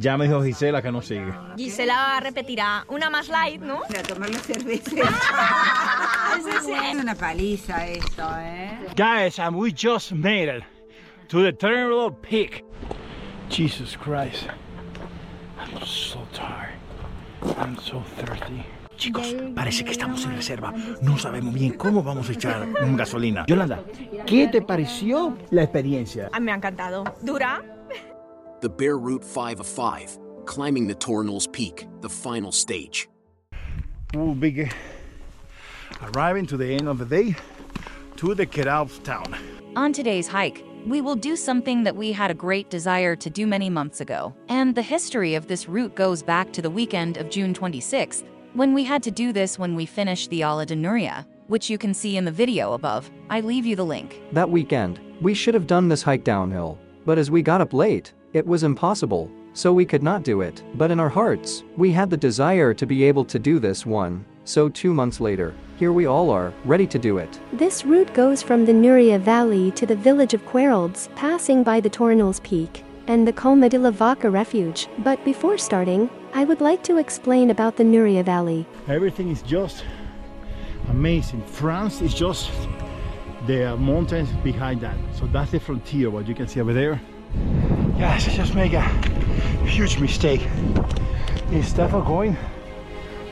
Ya me dijo Gisela que no sigue. Gisela repetirá una más light, ¿no? Para tomar la cerveza. es una paliza esto, ¿eh? Guys, and we just made it to the Terminal Peak. Jesus Christ. I'm so tired. I'm so thirsty. Chicos, parece que estamos en reserva. No sabemos bien cómo vamos a echar gasolina. Yolanda, ¿qué te pareció la experiencia? A mí me ha encantado. ¿Dura? The bare Route 5 of 5, climbing the Tornals Peak, the final stage. We'll be arriving to the end of the day to the Keralp town. On today's hike, we will do something that we had a great desire to do many months ago. And the history of this route goes back to the weekend of June 26th, when we had to do this when we finished the Ala de Nuria, which you can see in the video above. I leave you the link. That weekend, we should have done this hike downhill. But as we got up late, it was impossible, so we could not do it. But in our hearts, we had the desire to be able to do this one. So two months later, here we all are, ready to do it. This route goes from the Nuria Valley to the village of Queralbs, passing by the Tornals Peak and the Coma de la Vaca Refuge. But before starting, I would like to explain about the Nuria Valley. Everything is just amazing. France is just the mountains behind that. So that's the frontier, what you can see over there. Yes, I just make a huge mistake. Instead of going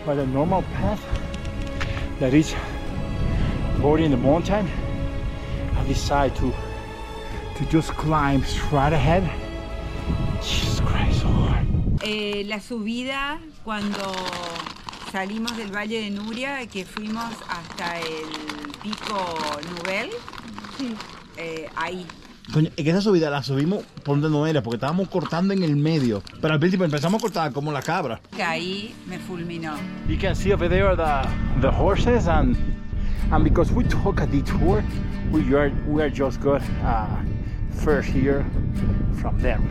by the normal path that is boarding the mountain, I decide to to just climb straight ahead. Jesus Christ, so hard. Eh, la subida cuando salimos del Valle de Nuria, que fuimos hasta el pico Nubel, eh, ahí. Coño, es que esa subida la subimos por donde no era, porque estábamos cortando en el medio. Pero al principio empezamos a cortar como la cabra. Que ahí me fulminó. You can see over there the the horses and and because we took a detour, we are we are just got uh, first here from them.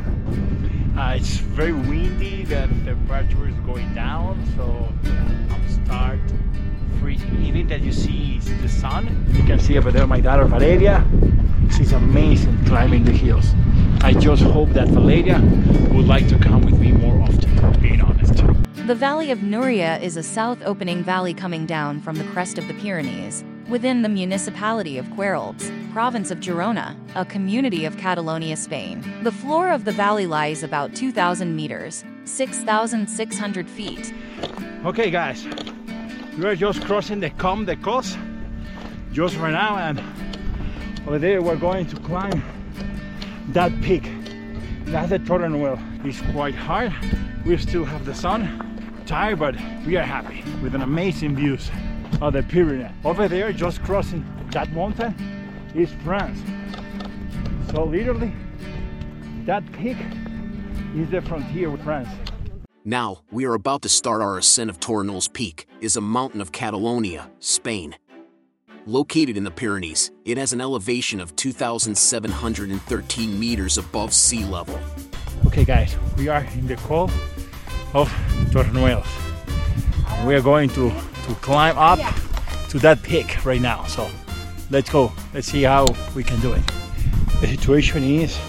Uh, it's very windy. The temperature is going down, so yeah, I'm start freezing. Even that you see is the sun. You can see over there my daughter Valeria. She's amazing climbing the hills. I just hope that Valeria would like to come with me more often. Being honest. The Valley of Nuria is a south opening valley coming down from the crest of the Pyrenees, within the municipality of Queralbs, province of Girona, a community of Catalonia, Spain. The floor of the valley lies about 2,000 meters, 6,600 feet. Okay, guys, we are just crossing the Com de Cos just right now, and over there we're going to climb that peak. That's the Torrenuel. It's quite hard. We still have the sun. Tired, but we are happy with an amazing views of the Pyrenees. Over there, just crossing that mountain, is France. So literally, that peak is the frontier with France. Now, we are about to start our ascent of Tornals Peak, is a mountain of Catalonia, Spain. Located in the Pyrenees, it has an elevation of 2,713 meters above sea level. Okay, guys, we are in the col of Torrenuelos. We are going to, to climb up to that peak right now. So let's go. Let's see how we can do it. The situation is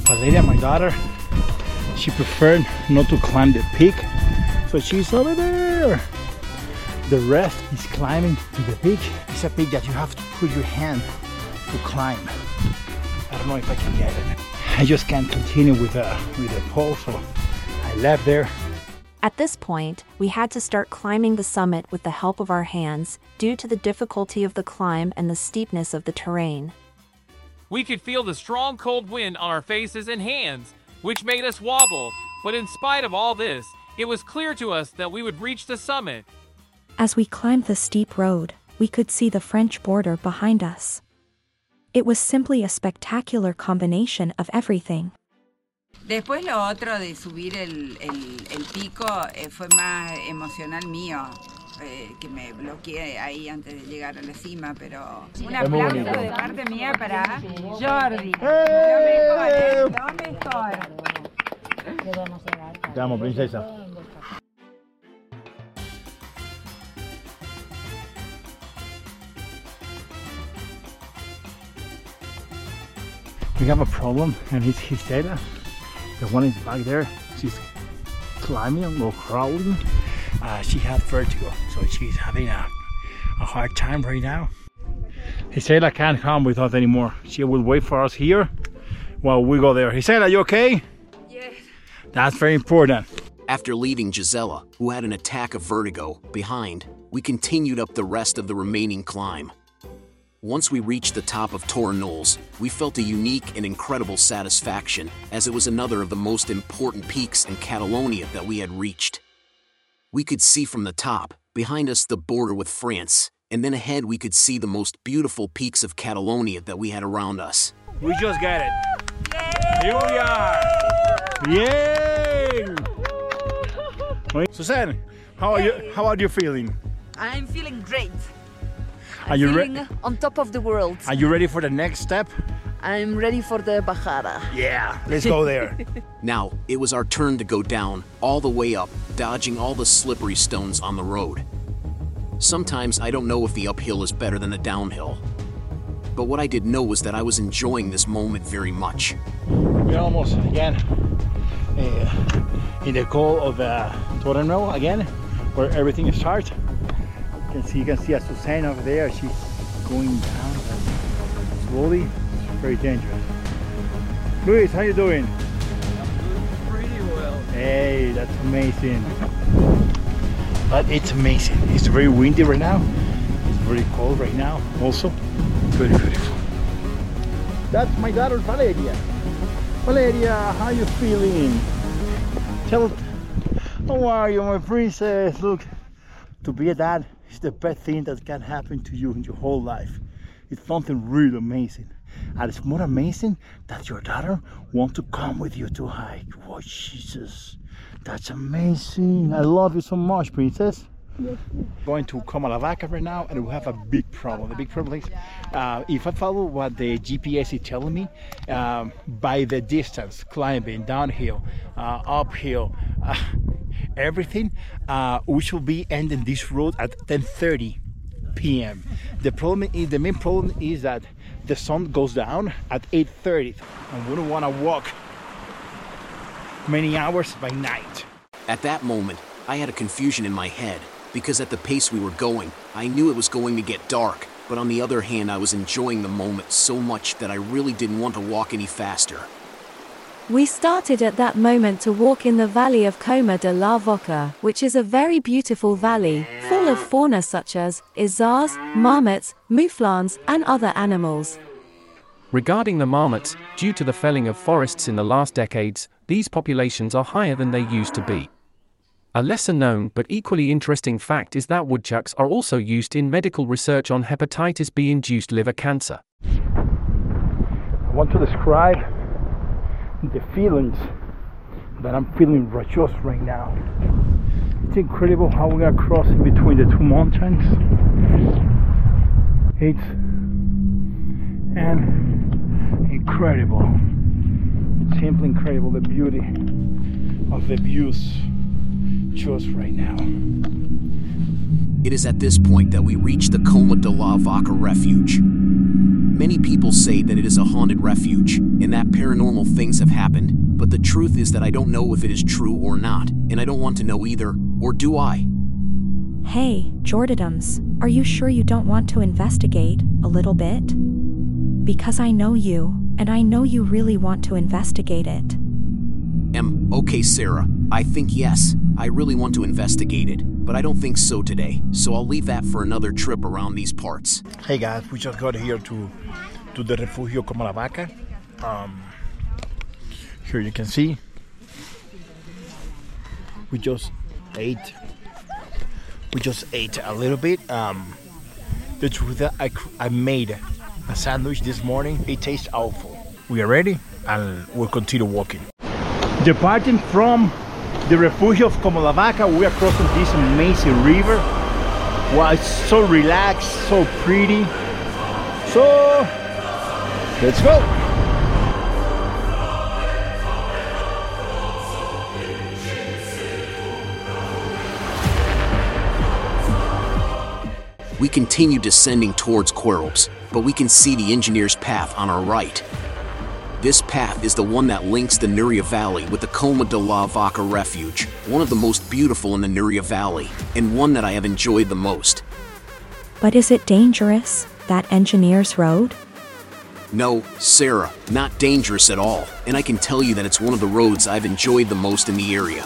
Valeria, my daughter, she preferred not to climb the peak. So she's over there. The rest is climbing to the peak. It's a peak that you have to put your hand to climb. I don't know if I can get it. I just can't continue with a with a pole, so I left there. At this point, we had to start climbing the summit with the help of our hands due to the difficulty of the climb and the steepness of the terrain. We could feel the strong cold wind on our faces and hands, which made us wobble, but in spite of all this, it was clear to us that we would reach the summit. As we climbed the steep road, we could see the French border behind us. It was simply a spectacular combination of everything. Después lo otro de subir el, el, el pico eh, fue más emocional mío, eh, que me bloqueé ahí antes de llegar a la cima, pero un Es aplauso de parte mía para Jordi. ¡Eh! Lo mejor, ¿eh? Lo mejor. Te amo, princesa. We have a problem, and it's Gisela. The one is back there. She's climbing or crawling. Uh, she has vertigo, so she's having a, a hard time right now. Gisela can't come with us anymore. She will wait for us here while we go there. Gisela, you okay? Yes. That's very important. After leaving Gisela, who had an attack of vertigo, behind, we continued up the rest of the remaining climb. Once we reached the top of Tor Knolls, we felt a unique and incredible satisfaction, as it was another of the most important peaks in Catalonia that we had reached. We could see from the top, behind us the border with France, and then ahead we could see the most beautiful peaks of Catalonia that we had around us. We just got it. Here we are. Yay! Wait, Suzanne, how are you? How are you feeling? I'm feeling great. Are you feeling ready? on top of the world. Are you ready for the next step? I'm ready for the bajada. Yeah, let's go there. Now, it was our turn to go down, all the way up, dodging all the slippery stones on the road. Sometimes I don't know if the uphill is better than the downhill. But what I did know was that I was enjoying this moment very much. We're almost again uh, in the call of the Torrenel again, where everything starts. You can see, you can see a Suzanne over there. She's going down slowly. It's very dangerous. Luis, how you doing? Pretty well. Hey, that's amazing. But it's amazing. It's very windy right now. It's very cold right now. Also, very beautiful. That's my daughter Valeria. Valeria, how are you feeling? Tell how are you, my princess? Look, to be a dad is the best thing that can happen to you in your whole life. It's something really amazing. And it's more amazing that your daughter wants to come with you to hike. Oh, Jesus. That's amazing. I love you so much, princess. Yes. Going to Comalavaca right now, and we have a big problem. The big problem is, uh, if I follow what the GPS is telling me, um, by the distance, climbing, downhill, uh, uphill, uh, everything, uh, we should be ending this road at 10:30 p.m. The problem is, the main problem is that the sun goes down at 8:30, and we don't want to walk many hours by night. At that moment, I had a confusion in my head, because at the pace we were going, I knew it was going to get dark, but on the other hand, I was enjoying the moment so much that I really didn't want to walk any faster. We started at that moment to walk in the valley of Coma de la Vaca, which is a very beautiful valley, full of fauna such as izars, marmots, mouflons, and other animals. Regarding the marmots, due to the felling of forests in the last decades, these populations are higher than they used to be. A lesser known but equally interesting fact is that woodchucks are also used in medical research on hepatitis B induced liver cancer. I want to describe the feelings that I'm feeling right just right now. It's incredible how we are crossing between the two mountains. It's and incredible. It's simply incredible the beauty of the views just right now. It is at this point that we reach the Coma de la Vaca refuge. Many people say that it is a haunted refuge and that paranormal things have happened, but the truth is that I don't know if it is true or not, and I don't want to know either, or do I? Hey, Jordadams, are you sure you don't want to investigate a little bit? Because I know you, and I know you really want to investigate it. Em, okay, Sarah, I think yes, I really want to investigate it, but I don't think so today, so I'll leave that for another trip around these parts. Hey guys, we just got here to to the Refugio Comalavaca. Um, here you can see we just ate we just ate a little bit. Um, the truth that I, I made a sandwich this morning. It tastes awful. We are ready and we'll continue walking. Departing from the Refugio of Comalavaca, we are crossing this amazing river. Wow, it's so relaxed, so pretty. So, let's go. We continue descending towards Queralbs, but we can see the engineer's path on our right. This path is the one that links the Nuria Valley with the Coma de la Vaca Refuge, one of the most beautiful in the Nuria Valley, and one that I have enjoyed the most. But is it dangerous, that engineer's road? No, Sarah, not dangerous at all, and I can tell you that it's one of the roads I've enjoyed the most in the area.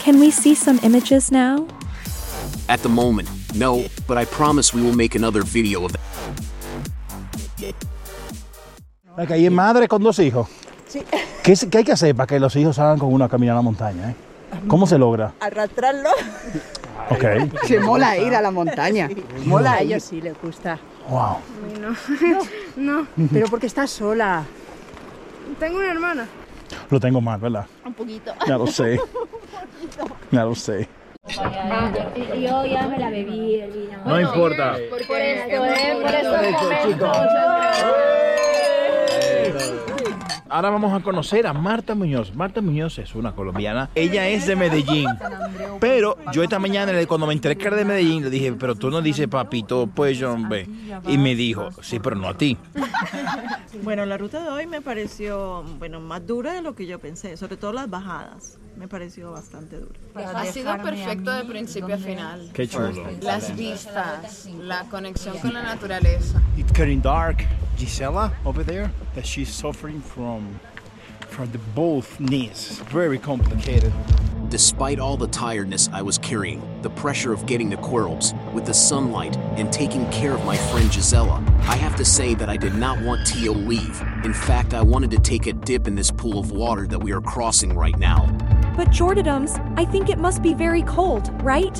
Can we see some images now? At the moment, no, but I promise we will make another video of that. La calle es madre con dos hijos. Sí. ¿Qué, hay que hacer para que los hijos salgan con una a caminar a la montaña? eh? ¿Cómo se logra? Arrastrarlo. Ok. Se mola ir a la montaña. Mola a ellos sí les gusta. Wow. No, no. Pero porque estás sola. Tengo una hermana. Lo tengo mal, ¿verdad? Un poquito. Ya lo sé. Ya lo sé. yo ya me la bebí el vino. No importa. Por esto, ¿eh? Por estos momentos. Ahora vamos a conocer a Marta Muñoz. Marta Muñoz es una colombiana. Ella es de Medellín. Pero yo esta mañana, cuando me enteré que era de Medellín, le dije, pero tú no dices papito, pues yo, hombre. Y me dijo, sí, pero no a ti. Bueno, la ruta de hoy me pareció, bueno, más dura de lo que yo pensé, sobre todo las bajadas. Me pareció bastante dura. Ha sido perfecto de principio a final. Qué chulo. Las vistas, la conexión con la naturaleza. It's getting dark. Gisela over there, that she's suffering from from the both knees. Very complicated. Despite all the tiredness I was carrying, the pressure of getting to Queralbs, with the sunlight, and taking care of my friend Gisela, I have to say that I did not want Tio leave. In fact, I wanted to take a dip in this pool of water that we are crossing right now. But Jordadums, I think it must be very cold, right?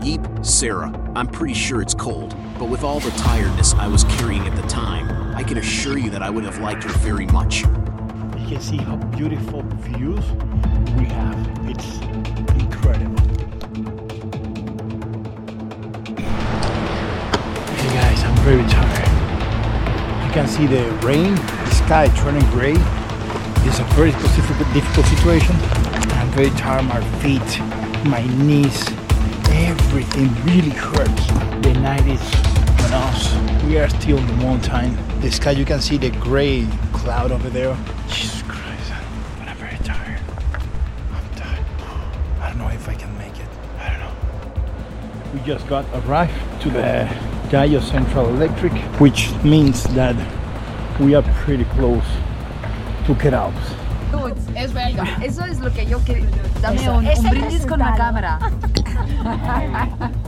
Yeep, Sarah, I'm pretty sure it's cold, but with all the tiredness I was carrying at the time, I can assure you that I would have liked her very much. You can see how beautiful views we have. It's incredible. Hey guys, I'm very tired. You can see the rain, the sky turning gray. It's a very specific, difficult situation. I'm very tired. My feet, my knees, everything really hurts. The night is on us. We are still in the mountain. The sky, you can see the gray cloud over there. Jesus Christ, but I'm very tired. I'm tired. I don't know if I can make it. I don't know. We just got arrived to the Gallo Central Electric, which means that we are pretty close to Queralbs. Es belga. Eso es lo que yo quería. Dame un, un brindis con la cámara.